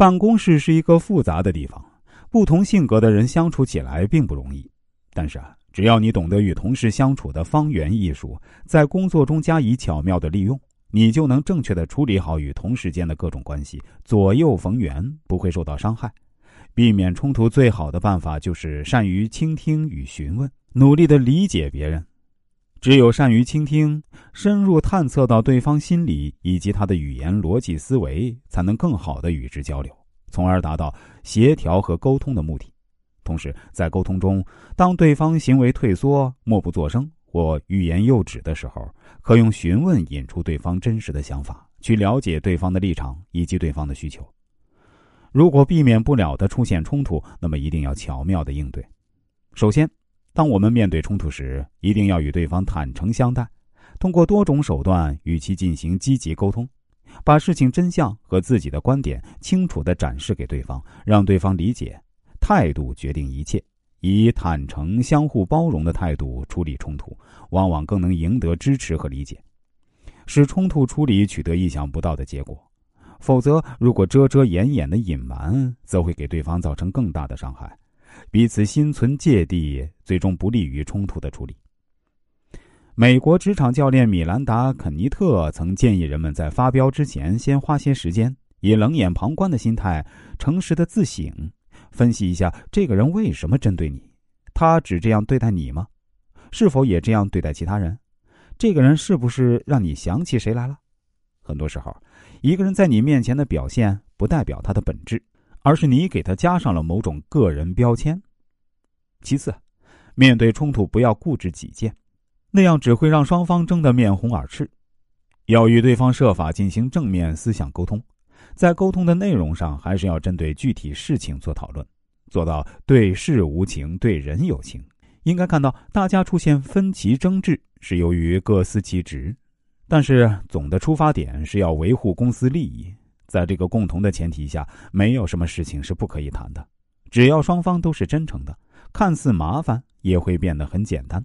办公室是一个复杂的地方，不同性格的人相处起来并不容易。但是啊，只要你懂得与同事相处的方圆艺术，在工作中加以巧妙的利用，你就能正确的处理好与同事间的各种关系，左右逢源，不会受到伤害。避免冲突最好的办法就是善于倾听与询问，努力的理解别人。只有善于倾听，深入探测到对方心理以及他的语言逻辑思维，才能更好的与之交流，从而达到协调和沟通的目的。同时，在沟通中，当对方行为退缩、默不作声或欲言又止的时候，可用询问引出对方真实的想法，去了解对方的立场以及对方的需求。如果避免不了的出现冲突，那么一定要巧妙的应对。首先，当我们面对冲突时，一定要与对方坦诚相待，通过多种手段与其进行积极沟通，把事情真相和自己的观点清楚的展示给对方，让对方理解。态度决定一切，以坦诚、相互包容的态度处理冲突，往往更能赢得支持和理解，使冲突处理取得意想不到的结果。否则，如果遮遮掩掩的隐瞒，则会给对方造成更大的伤害。彼此心存芥蒂，最终不利于冲突的处理。美国职场教练米兰达·肯尼特曾建议人们在发飙之前，先花些时间，以冷眼旁观的心态，诚实的自省，分析一下这个人为什么针对你，他只这样对待你吗？是否也这样对待其他人？这个人是不是让你想起谁来了？很多时候，一个人在你面前的表现，不代表他的本质。而是你给他加上了某种个人标签。其次，面对冲突不要固执己见，那样只会让双方争得面红耳赤。要与对方设法进行正面思想沟通，在沟通的内容上，还是要针对具体事情做讨论，做到对事无情，对人有情。应该看到，大家出现分歧争执是由于各司其职，但是总的出发点是要维护公司利益。在这个共同的前提下，没有什么事情是不可以谈的。只要双方都是真诚的，看似麻烦也会变得很简单。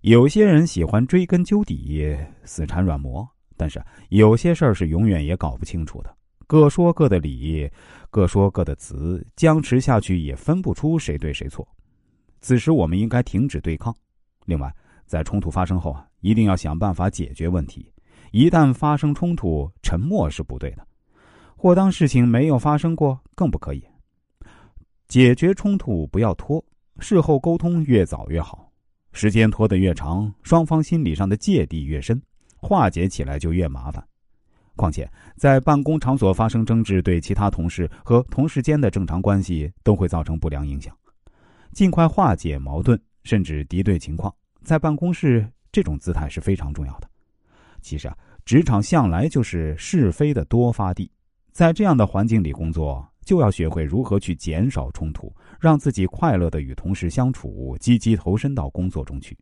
有些人喜欢追根究底、死缠软磨，但是有些事儿是永远也搞不清楚的。各说各的理，各说各的词，僵持下去也分不出谁对谁错。此时，我们应该停止对抗。另外，在冲突发生后啊，一定要想办法解决问题。一旦发生冲突，沉默是不对的，或当事情没有发生过更不可以。解决冲突不要拖，事后沟通越早越好。时间拖得越长，双方心理上的芥蒂越深，化解起来就越麻烦。况且，在办公场所发生争执，对其他同事和同事间的正常关系都会造成不良影响。尽快化解矛盾，甚至敌对情况，在办公室这种姿态是非常重要的。其实啊，职场向来就是是非的多发地，在这样的环境里工作，就要学会如何去减少冲突，让自己快乐的与同事相处，积极投身到工作中去。